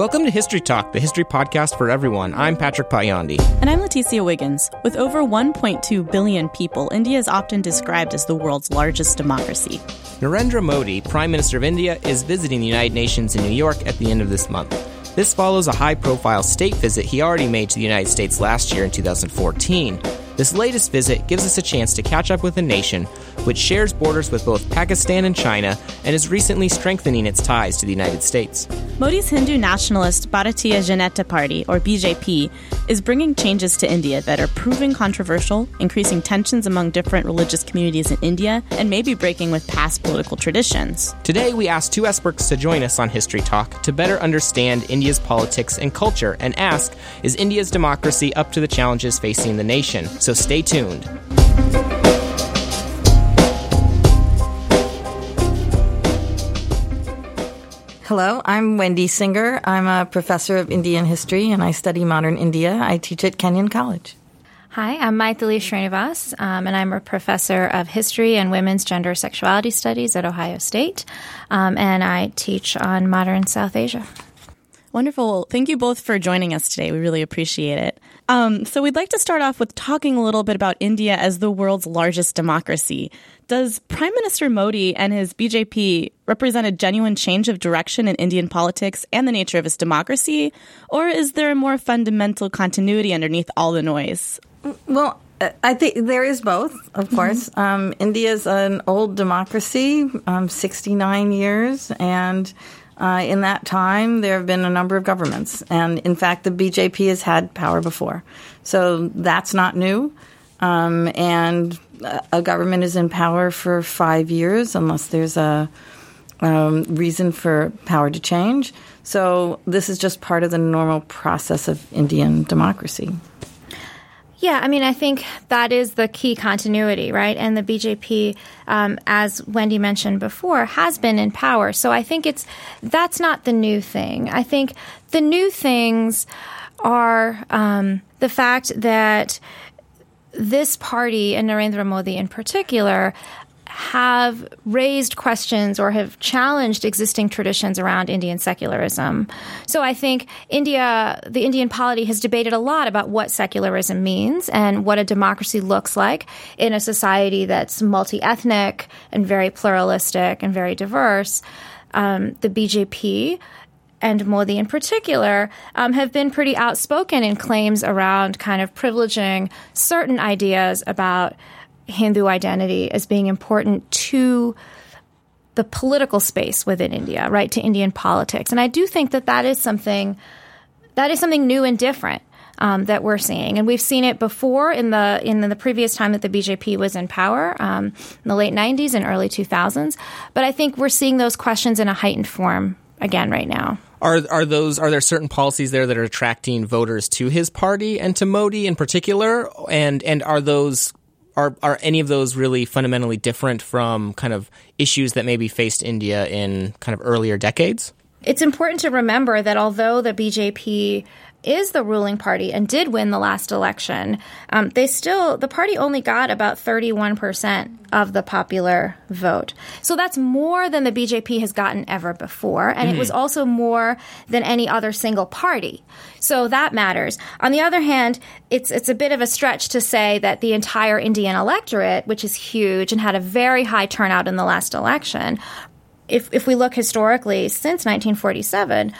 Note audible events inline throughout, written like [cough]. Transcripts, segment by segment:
Welcome to History Talk, the history podcast for everyone. I'm Patrick Potyondy. And I'm Leticia Wiggins. With over 1.2 billion people, India is often described as the world's largest democracy. Narendra Modi, Prime Minister of India, is visiting the United Nations in New York at the end of this month. This follows a high profile state visit he already made to the United States last year in 2014. This latest visit gives us a chance to catch up with a nation which shares borders with both Pakistan and China and is recently strengthening its ties to the United States. Modi's Hindu nationalist Bharatiya Janata Party, or BJP, is bringing changes to India that are proving controversial, increasing tensions among different religious communities in India, and maybe breaking with past political traditions. Today, we asked two experts to join us on History Talk to better understand India's politics and culture and ask Is India's democracy up to the challenges facing the nation? So stay tuned. Hello, I'm Wendy Singer. I'm a professor of Indian history and I study modern India. I teach at Kenyon College. Hi, I'm Mytheli Sreenivas, um, and I'm a professor of history and women's gender sexuality studies at Ohio State, um, and I teach on modern South Asia. Wonderful. Thank you both for joining us today. We really appreciate it. Um, so, we'd like to start off with talking a little bit about India as the world's largest democracy. Does Prime Minister Modi and his BJP represent a genuine change of direction in Indian politics and the nature of its democracy? Or is there a more fundamental continuity underneath all the noise? Well, I think there is both, of mm-hmm. course. Mm-hmm. Um, India is an old democracy, um, 69 years, and uh, in that time, there have been a number of governments. And in fact, the BJP has had power before. So that's not new. Um, and a government is in power for five years unless there's a um, reason for power to change. So this is just part of the normal process of Indian democracy. Yeah, I mean, I think that is the key continuity, right? And the BJP, um, as Wendy mentioned before, has been in power. So I think it's that's not the new thing. I think the new things are um, the fact that this party and Narendra Modi in particular have raised questions or have challenged existing traditions around Indian secularism. So I think India, the Indian polity has debated a lot about what secularism means and what a democracy looks like in a society that's multi ethnic and very pluralistic and very diverse. Um, the BJP and Modi in particular um, have been pretty outspoken in claims around kind of privileging certain ideas about Hindu identity as being important to the political space within India, right, to Indian politics. And I do think that that is something that is something new and different. Um, that we're seeing, and we've seen it before in the in the previous time that the BJP was in power um, in the late '90s and early 2000s. But I think we're seeing those questions in a heightened form again right now. Are are those are there certain policies there that are attracting voters to his party and to Modi in particular? And and are those are are any of those really fundamentally different from kind of issues that maybe faced India in kind of earlier decades? It's important to remember that although the BJP is the ruling party and did win the last election, um, they still the party only got about 31 percent of the popular vote. So that's more than the BJP has gotten ever before, and mm-hmm. it was also more than any other single party. So that matters. On the other hand, it's it's a bit of a stretch to say that the entire Indian electorate, which is huge and had a very high turnout in the last election, if, if we look historically since 1947,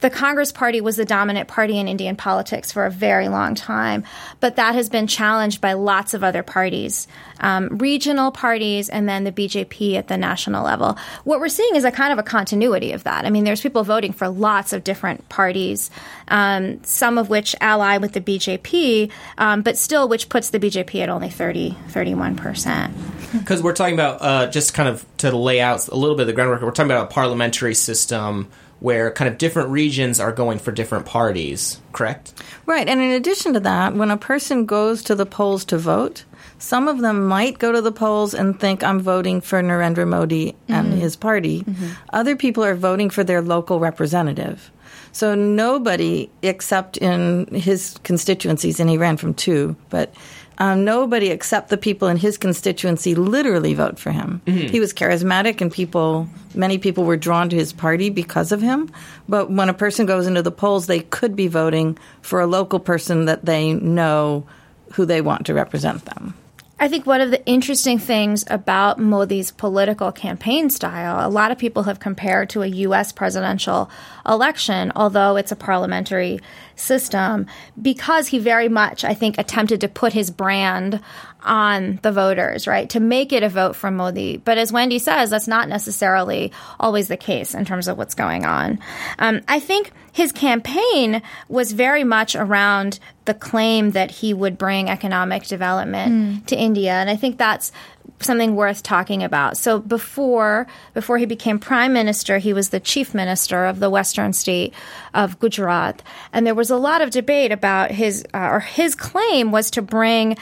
the Congress Party was the dominant party in Indian politics for a very long time, but that has been challenged by lots of other parties, um, regional parties, and then the BJP at the national level. What we're seeing is a kind of a continuity of that. I mean, there's people voting for lots of different parties, um, some of which ally with the BJP, um, but still which puts the BJP at only 30, 31%. Because we're talking about, uh, just kind of to lay out a little bit of the groundwork, we're talking about a parliamentary system where kind of different regions are going for different parties, correct? Right. And in addition to that, when a person goes to the polls to vote, some of them might go to the polls and think I'm voting for Narendra Modi and mm-hmm. his party. Mm-hmm. Other people are voting for their local representative. So nobody except in his constituencies, and he ran from two, but um, nobody except the people in his constituency literally vote for him. He was charismatic, and people, many people were drawn to his party because of him. But when a person goes into the polls, they could be voting for a local person that they know who they want to represent them. I think one of the interesting things about Modi's political campaign style, a lot of people have compared to a U.S. presidential election, although it's a parliamentary system, because he very much, I think, attempted to put his brand on the voters, right? To make it a vote for Modi. But as Wendy says, that's not necessarily always the case in terms of what's going on. Um, I think his campaign was very much around the claim that he would bring economic development mm. to India. And I think that's something worth talking about. So before before he became prime minister, he was the chief minister of the western state of Gujarat, and there was a lot of debate about his uh, or his claim was to bring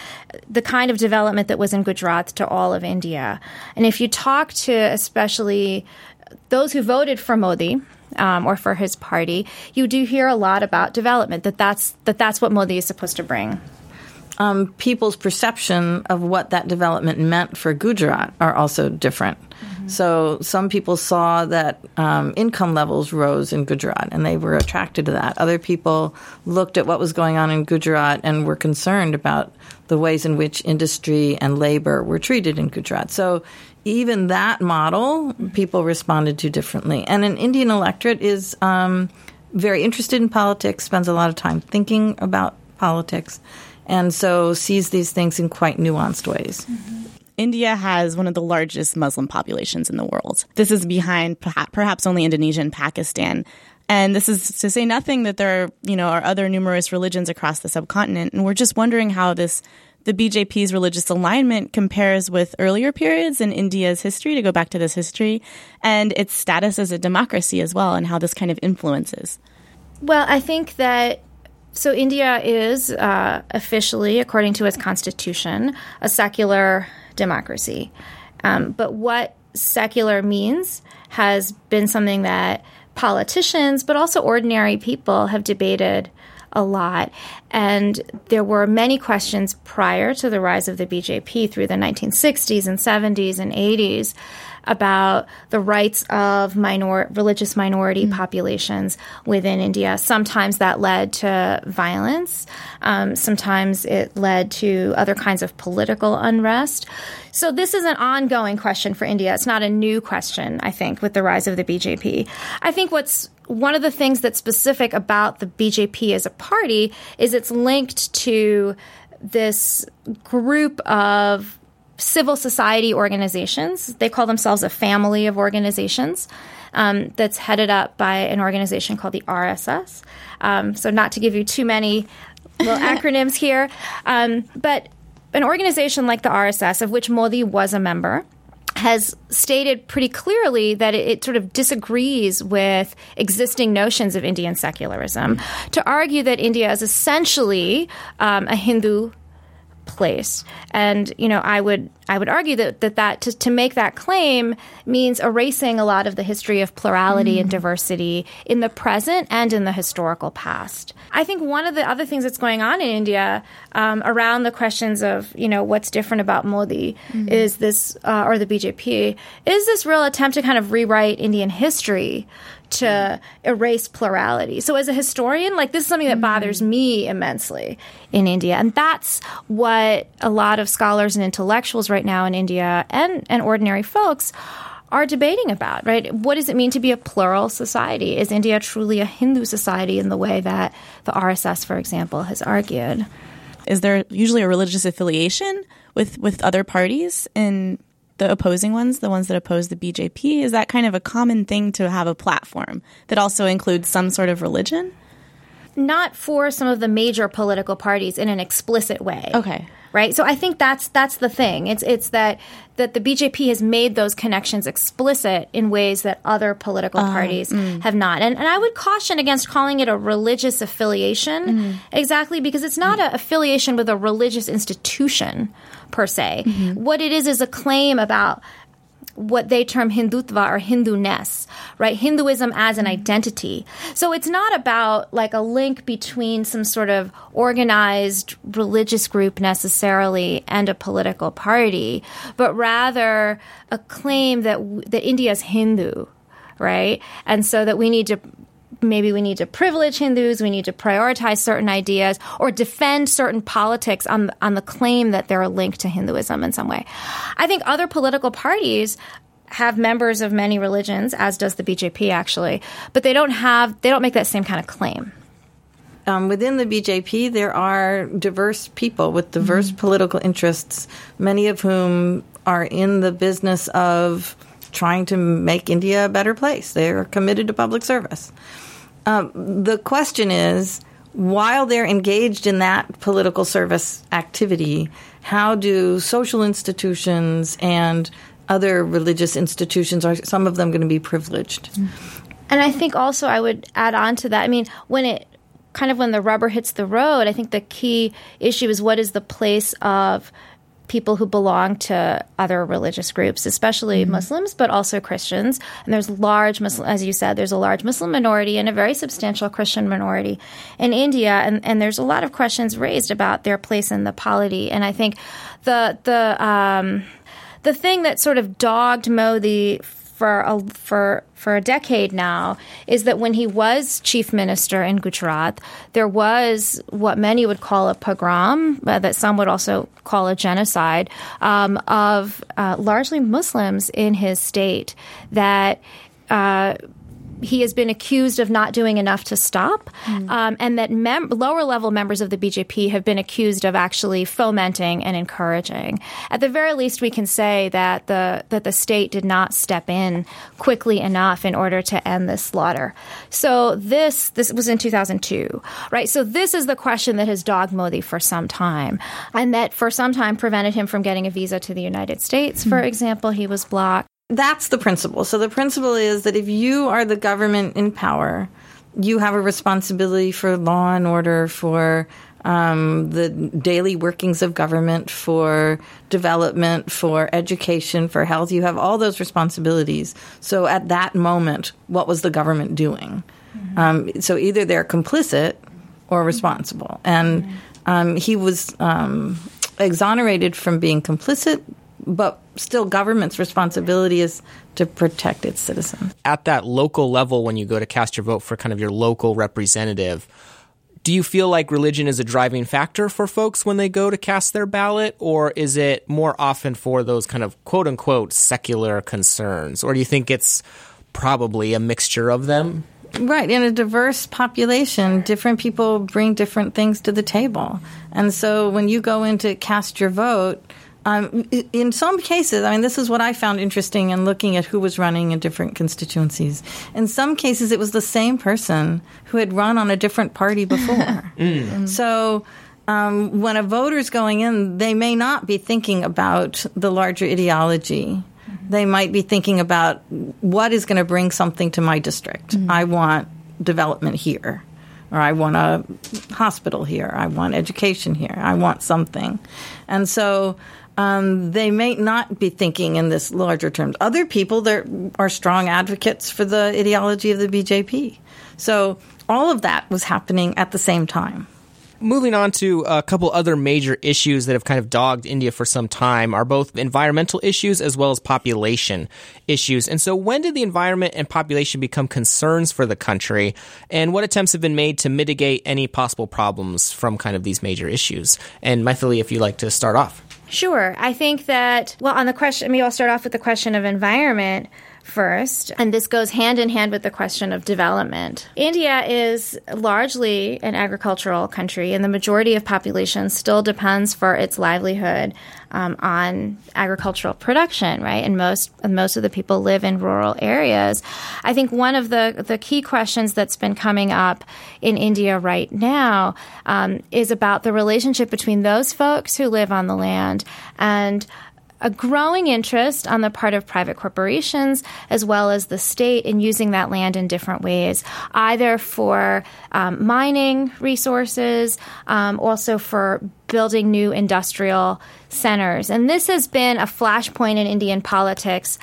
the kind of development that was in Gujarat to all of India. And if you talk to especially those who voted for Modi, um, or for his party, you do hear a lot about development. That that's that that's what Modi is supposed to bring um, people's perception of what that development meant for Gujarat are also different. Mm-hmm. So some people saw that um, income levels rose in Gujarat and they were attracted to that. Other people looked at what was going on in Gujarat and were concerned about the ways in which industry and labor were treated in Gujarat. So even that model, people responded to differently. And an Indian electorate is um, very interested in politics, spends a lot of time thinking about politics and so sees these things in quite nuanced ways. Mm-hmm. India has one of the largest Muslim populations in the world. This is behind perhaps only Indonesia and Pakistan. And this is to say nothing that there are, you know, are other numerous religions across the subcontinent. And we're just wondering how this the BJP's religious alignment compares with earlier periods in India's history, to go back to this history, and its status as a democracy as well, and how this kind of influences. Well, I think that so, India is uh, officially, according to its constitution, a secular democracy. Um, but what secular means has been something that politicians, but also ordinary people, have debated a lot. And there were many questions prior to the rise of the BJP through the 1960s and 70s and 80s about the rights of minor religious minority mm-hmm. populations within India. Sometimes that led to violence. Um, sometimes it led to other kinds of political unrest. So this is an ongoing question for India. It's not a new question, I think, with the rise of the BJP. I think what's one of the things that's specific about the BJP as a party is it's linked to this group of civil society organizations. They call themselves a family of organizations um, that's headed up by an organization called the RSS. Um, so, not to give you too many little [laughs] acronyms here, um, but an organization like the RSS, of which Modi was a member, has stated pretty clearly that it, it, sort of disagrees with existing notions of Indian secularism to argue that India is essentially um, a Hindu place. And you know, I would I would argue that that, that to, to make that claim means erasing a lot of the history of plurality mm. and diversity in the present and in the historical past. I think one of the other things that's going on in India um, around the questions of you know what's different about Modi mm. is this uh, or the BJP is this real attempt to kind of rewrite Indian history to erase plurality. So as a historian, like this is something that bothers me immensely in India. And that's what a lot of scholars and intellectuals right now in India and, and ordinary folks are debating about, right? What does it mean to be a plural society? Is India truly a Hindu society in the way that the RSS, for example, has argued? Is there usually a religious affiliation with, with other parties in the opposing ones, the ones that oppose the BJP? Is that kind of a common thing to have a platform that also includes some sort of religion? Not for some of the major political parties in an explicit way. Okay. Right? So I think that's that's the thing. It's it's that that the BJP has made those connections explicit in ways that other political uh, parties mm. have not. And, and I would caution against calling it a religious affiliation mm. exactly because it's not mm. an affiliation with a religious institution per se. Mm-hmm. What it is is a claim about what they term Hindutva or Hindu-ness, right? Hinduism as an identity. So it's not about like a link between some sort of organized religious group necessarily and a political party, but rather a claim that that India is Hindu, right? And so that we need to maybe we need to privilege Hindus, we need to prioritize certain ideas, or defend certain politics on on the claim that they're linked to Hinduism in some way. I think other political parties have members of many religions, as does the BJP actually, but they don't have they don't make that same kind of claim. Um, within the BJP, there are diverse people with diverse mm-hmm. political interests, many of whom are in the business of trying to make India a better place. They are committed to public service. Um, the question is while they're engaged in that political service activity, how do social institutions and other religious institutions are some of them going to be privileged? And I think also I would add on to that. I mean, when it kind of when the rubber hits the road, I think the key issue is what is the place of people who belong to other religious groups, especially mm-hmm. Muslims, but also Christians. And there's large Muslim, as you said, there's a large Muslim minority and a very substantial Christian minority in India, and, and there's a lot of questions raised about their place in the polity. And I think the the um, the thing that sort of dogged Modi for a, for for a decade now is that when he was chief minister in Gujarat, there was what many would call a pogrom, that some would also call a genocide um, of uh, largely Muslims in his state that. Uh, he has been accused of not doing enough to stop, mm. um, and that mem- lower level members of the BJP have been accused of actually fomenting and encouraging. At the very least, we can say that the that the state did not step in quickly enough in order to end this slaughter. So this this was in 2002, right? So this is the question that has dogged Modi for some time, and that for some time prevented him from getting a visa to the United States. For mm. example, he was blocked. That's the principle. So the principle is that if you are the government in power, you have a responsibility for law and order, for um, the daily workings of government, for development, for education, for health. You have all those responsibilities. So at that moment, what was the government doing? Mm-hmm. Um, so either they're complicit or responsible. And mm-hmm. um, he was um, exonerated from being complicit but still government's responsibility is to protect its citizens. At that local level, when you go to cast your vote for kind of your local representative, do you feel like religion is a driving factor for folks when they go to cast their ballot, or is it more often for those kind of quote unquote secular concerns? Or do you think it's probably a mixture of them? Right. In a diverse population, different people bring different things to the table. And so when you go in to cast your vote, um, in some cases, I mean, this is what I found interesting in looking at who was running in different constituencies. In some cases, it was the same person who had run on a different party [laughs] before. mm. So um, when a voter's going in, they may not be thinking about the larger ideology. They might be thinking about what is going to bring something to my district. Mm. I want development here or I want a hospital here, I want education here, I want something. And so um, they may not be thinking in this larger terms. Other people there are strong advocates for the ideology of the BJP. So all of that was happening at the same time. Moving on to a couple other major issues that have kind of dogged India for some time are both environmental issues as well as population issues. And so, when did the environment and population become concerns for the country? And what attempts have been made to mitigate any possible problems from kind of these major issues? And Mytheli, if you'd like to start off. Sure. I think that, well, on the question, maybe I'll start off with the question of environment first, and this goes hand in hand with the question of development. India is largely an agricultural country, and the majority of population still depends for its livelihood um, on agricultural production, right? And most most of the people live in rural areas. I think one of the the key questions that's been coming up in India right now um, is about the relationship between those folks who live on the land and a growing interest on the part of private corporations as well as the state in using that land in different ways, either for um, mining resources, um, also for building new industrial centers. And this has been a flashpoint in Indian politics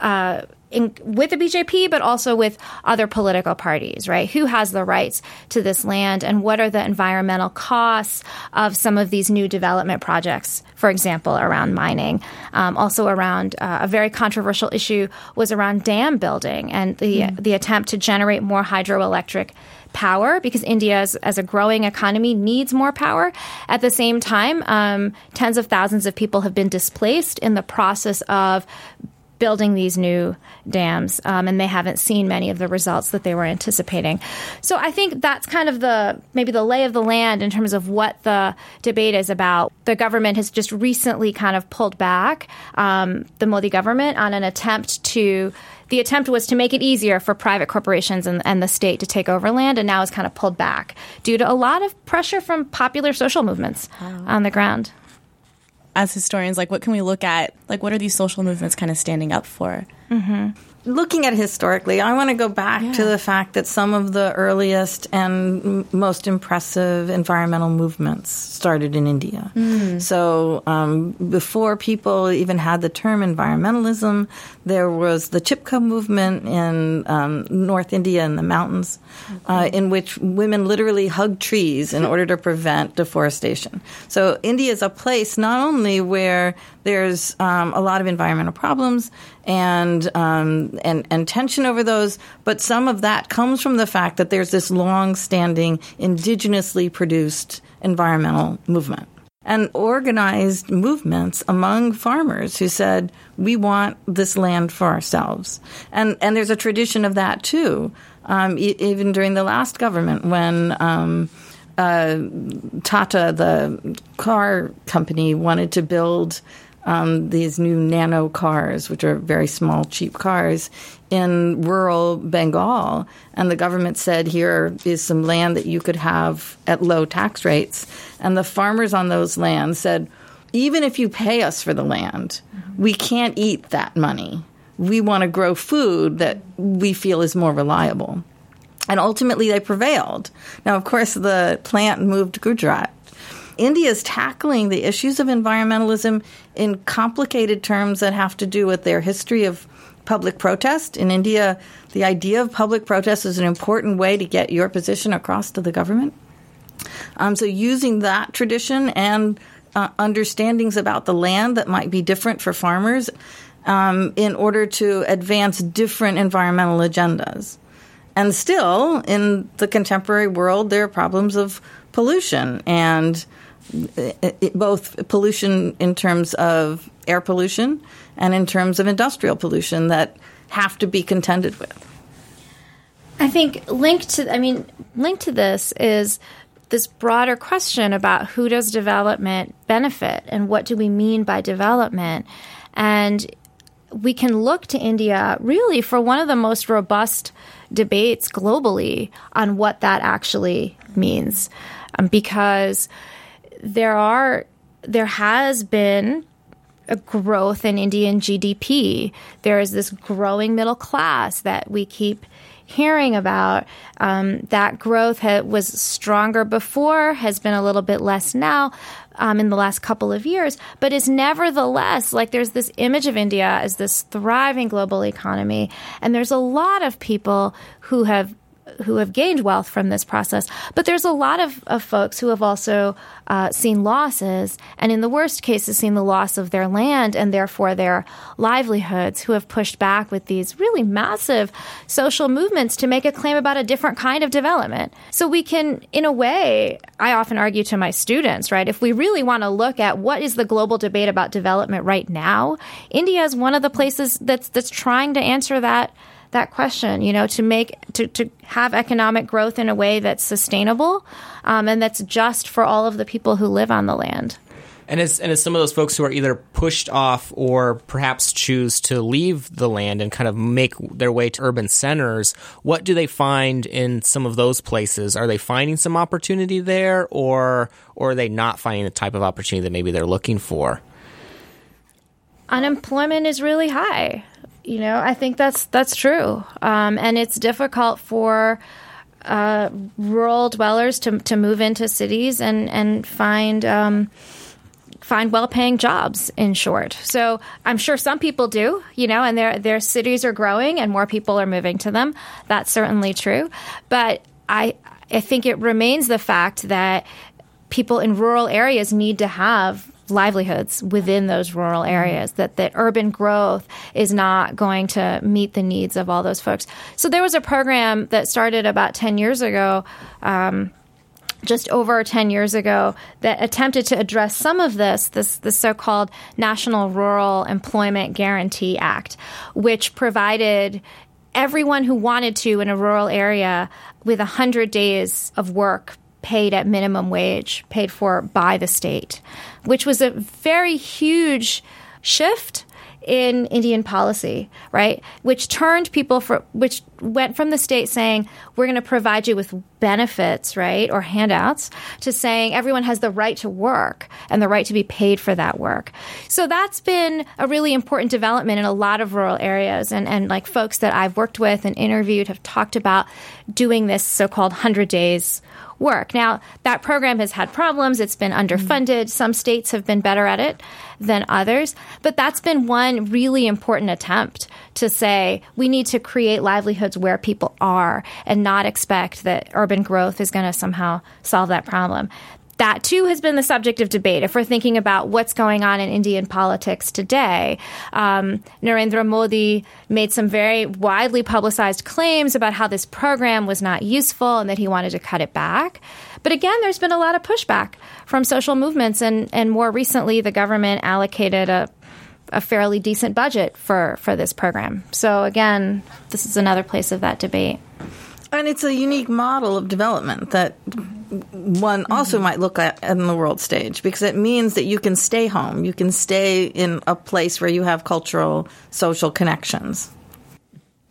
uh, in, with the BJP, but also with other political parties, right? Who has the rights to this land and what are the environmental costs of some of these new development projects, for example, around mining. Um, also, around uh, a very controversial issue was around dam building and the, mm. the attempt to generate more hydroelectric power because India, as, as, a growing economy, needs more power. At the same time, um, tens of thousands of people have been displaced in the process of building these new dams, um, and they haven't seen many of the results that they were anticipating. So I think that's kind of the maybe the lay of the land in terms of what the debate is about. The government has just recently kind of pulled back um, the Modi government on an attempt to the attempt was to make it easier for private corporations and, and, the state to take over land, and now it's kind of pulled back due to a lot of pressure from popular social movements wow. on the ground as historians, like what can we look at? Like what are these social movements kind of standing up for? Mm-hmm looking at historically, I want to go back yeah. to the fact that some of the earliest and m- most impressive environmental movements started in India. Mm. So um, before people even had the term environmentalism, there was the Chipko movement in um, North India in the mountains, uh, in which women literally hugged trees in order to prevent deforestation. So India is a place not only where there's um, a lot of environmental problems and, um, and and tension over those, but some of that comes from the fact that there's this long-standing indigenously produced environmental movement and organized movements among farmers who said we want this land for ourselves, and and there's a tradition of that too. Um, e- even during the last government, when um, uh, Tata, the car company, wanted to build um, these new nano cars, which are very small, cheap cars, in rural Bengal. And the government said, here is some land that you could have at low tax rates. And the farmers on those lands said, even if you pay us for the land, we can't eat that money. We want to grow food that we feel is more reliable. And ultimately, they prevailed. Now, of course, the plant moved to Gujarat India is tackling the issues of environmentalism in complicated terms that have to do with their history of public protest. In India, the idea of public protest is an important way to get your position across to the government. Um, so, using that tradition and uh, understandings about the land that might be different for farmers um, in order to advance different environmental agendas. And still, in the contemporary world, there are problems of pollution and it, both pollution in terms of air pollution and in terms of industrial pollution that have to be contended with. I think linked to I mean linked to this is this broader question about who does development benefit and what do we mean by development and we can look to India really for one of the most robust debates globally on what that actually means um, because there are there has been a growth in Indian GDP. There is this growing middle class that we keep hearing about. Um, that growth ha- was stronger before, has been a little bit less now um, in the last couple of years, but is nevertheless like there's this image of India as this thriving global economy. And there's a lot of people who have who have gained wealth from this process. But there's a lot of, of folks who have also uh, seen losses, and in the worst cases, seen the loss of their land and therefore their livelihoods, who have pushed back with these really massive social movements to make a claim about a different kind of development. So we can, in a way, I often argue to my students, right, if we really want to look at what is the global debate about development right now, India is one of the places that's that's trying to answer that that question, you know, to make to, to have economic growth in a way that's sustainable um, and that's just for all of the people who live on the land. And as and as some of those folks who are either pushed off or perhaps choose to leave the land and kind of make their way to urban centers, what do they find in some of those places? Are they finding some opportunity there, or or are they not finding the type of opportunity that maybe they're looking for? Unemployment is really high. You know, I think that's that's true, um, and it's difficult for uh, rural dwellers to to move into cities and and find um, find well-paying jobs in short. So I'm sure some people do, you know, and their their cities are growing and more people are moving to them. That's certainly true. But I I think it remains the fact that people in rural areas need to have livelihoods within those rural areas that that urban growth is not going to meet the needs of all those folks. So there was a program that started about 10 years ago um, just over 10 years ago that attempted to address some of this, this, the so-called National Rural Employment Guarantee Act, which provided everyone who wanted to in a rural area with 100 days of work paid at minimum wage, paid for by the state, which was a very huge shift in Indian policy, right? Which turned people for which went from the state saying we're going to provide you with benefits, right, or handouts to saying everyone has the right to work and the right to be paid for that work. So that's been a really important development in a lot of rural areas and and like folks that I've worked with and interviewed have talked about doing this so-called 100 days work. Now, that program has had problems. It's been mm-hmm. underfunded. Some states have been better at it than others. But that's been one really important attempt to say we need to create livelihoods where people are and not expect that urban growth is going to somehow solve that problem that too has been the subject of debate. If we're thinking about what's going on in Indian politics today, um, Narendra Modi made some very widely publicized claims about how this program was not useful and that he wanted to cut it back. But again, there's been a lot of pushback from social movements, and, and more recently, the government allocated a a fairly decent budget for, for this program. So again, this is another place of that debate. And it's a unique model of development that one also mm-hmm. might look at in the world stage because it means that you can stay home. You can stay in a place where you have cultural, social connections.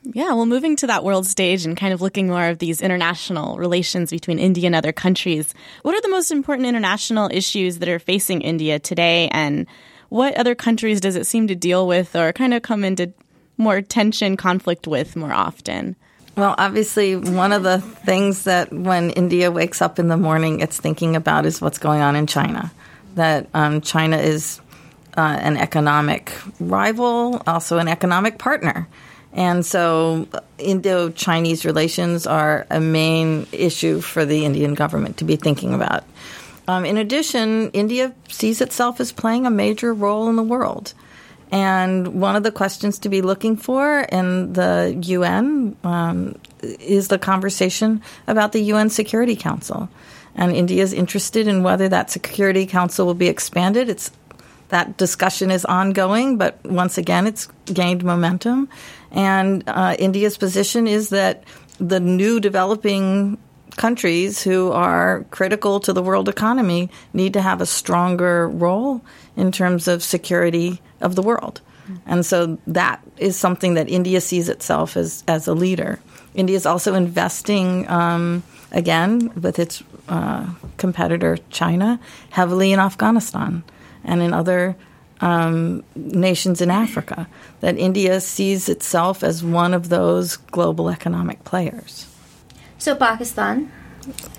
Yeah, well, moving to that world stage and kind of looking more of these international relations between India and other countries, what are the most important international issues that are facing India today? And what other countries does it seem to deal with or kind of come into more tension, conflict with more often? Well, obviously, one of the things that when India wakes up in the morning, it's thinking about is what's going on in China. That um, China is uh, an economic rival, also an economic partner. And so Indo Chinese relations are a main issue for the Indian government to be thinking about. Um, in addition, India sees itself as playing a major role in the world. And one of the questions to be looking for in the UN um, is the conversation about the UN Security Council. And India is interested in whether that Security Council will be expanded. It's that discussion is ongoing, but once again, it's gained momentum. And uh, India's position is that the new developing countries who are critical to the world economy need to have a stronger role in terms of security of the world. And so that is something that India sees itself as, as a leader. India is also investing, um, again, with its uh, competitor China, heavily in Afghanistan and in other um, nations in Africa. That India sees itself as one of those global economic players. So, Pakistan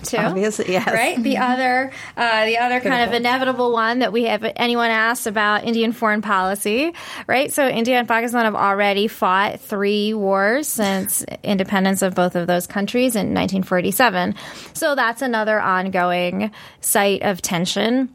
too. Obviously, yes. Right. The other, uh, the other kind of inevitable one that we have anyone asked about Indian foreign policy, right? So India and Pakistan have already fought three wars since independence of both of those countries in 1947. So that's another ongoing site of tension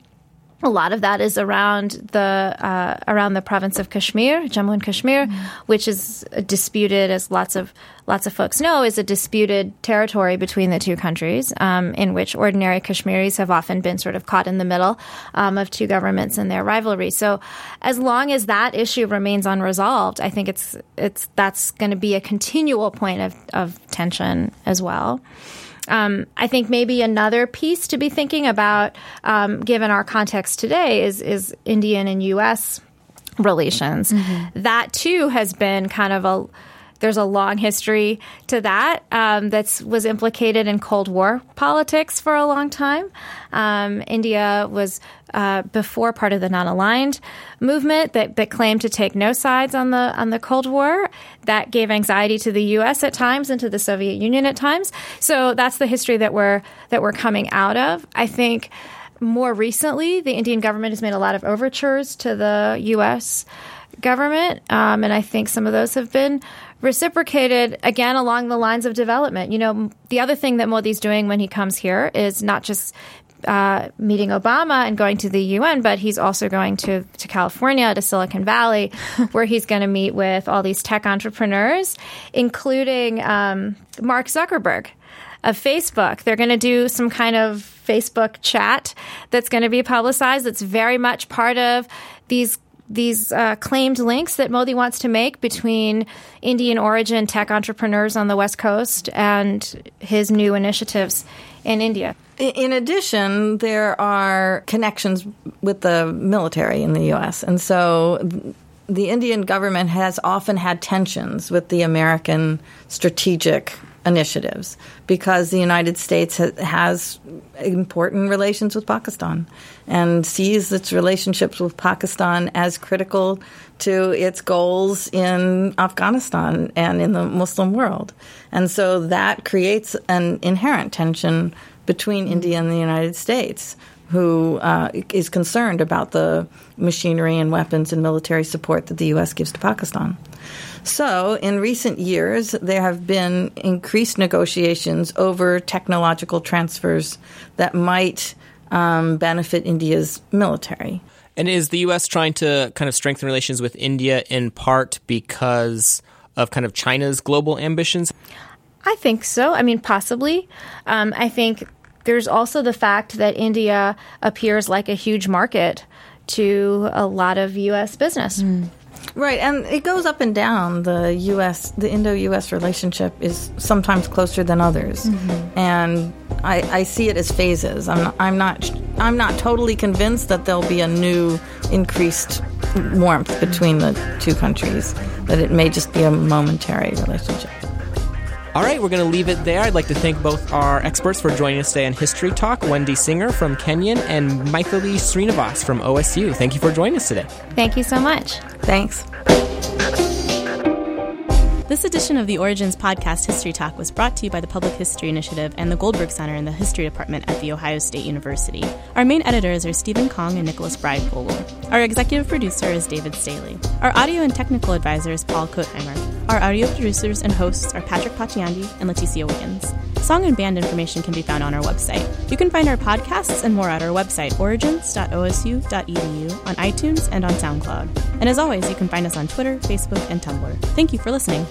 a lot of that is around the uh, around the province of Kashmir, Jammu and Kashmir, mm-hmm. which is disputed, as lots of lots of folks know, is a disputed territory between the two countries, um, in which ordinary Kashmiris have often been sort of caught in the middle um, of two governments and their rivalry. So, as long as that issue remains unresolved, I think it's it's that's going to be a continual point of, of tension as well. Um, I think maybe another piece to be thinking about, um, given our context today, is is Indian and U.S. relations. Mm-hmm. That too has been kind of a there's a long history to that um, that was implicated in Cold War politics for a long time. Um, India was uh, before part of the non-aligned movement that, that claimed to take no sides on the on the Cold War. That gave anxiety to the U.S. at times and to the Soviet Union at times. So that's the history that we're that we're coming out of. I think more recently, the Indian government has made a lot of overtures to the U.S. government, um, and I think some of those have been reciprocated again along the lines of development. You know, the other thing that Modi's doing when he comes here is not just uh, meeting Obama and going to the UN, but he's also going to, to California, to Silicon Valley, [laughs] where he's going to meet with all these tech entrepreneurs, including um, Mark Zuckerberg of Facebook. They're going to do some kind of Facebook chat that's going to be publicized. That's very much part of these these uh, claimed links that Modi wants to make between Indian origin tech entrepreneurs on the West Coast and his new initiatives in India. In addition, there are connections with the military in the U.S., and so the Indian government has often had tensions with the American strategic initiatives because the United States ha- has important relations with Pakistan and sees its relationships with Pakistan as critical to its goals in Afghanistan and in the Muslim world. And so that creates an inherent tension between India and the United States. Who uh, is concerned about the machinery and weapons and military support that the U.S. gives to Pakistan? So, in recent years, there have been increased negotiations over technological transfers that might um, benefit India's military. And is the U.S. trying to kind of strengthen relations with India in part because of kind of China's global ambitions? I think so. I mean, possibly. Um, I think there's also the fact that India appears like a huge market to a lot of U.S. business. Mm. Right, and it goes up and down. The U.S., the Indo-U.S. relationship is sometimes closer than others, mm-hmm. and I, I, see it as phases. I'm not, I'm not, I'm not totally convinced that there'll be a new increased warmth between the two countries. That it may just be a momentary relationship. All right, we're going to leave it there. I'd like to thank both our experts for joining us today on History Talk Wendy Singer from Kenyon and Mytheli Sreenivas from OSU. Thank you for joining us today. Thank you so much. Thanks. This edition of the Origins Podcast History Talk was brought to you by the Public History Initiative and the Goldberg Center in the History Department at The Ohio State University. Our main editors are Steven Conn and Nicholas Breyfogle. Our executive producer is David Staley. Our audio and technical advisor is Paul Kotheimer. Our audio producers and hosts are Patrick Potyondy and Leticia Wiggins. Song and band information can be found on our website. You can find our podcasts and more at our website, origins.osu.edu, on iTunes and on SoundCloud. And as always, you can find us on Twitter, Facebook, and Tumblr. Thank you for listening.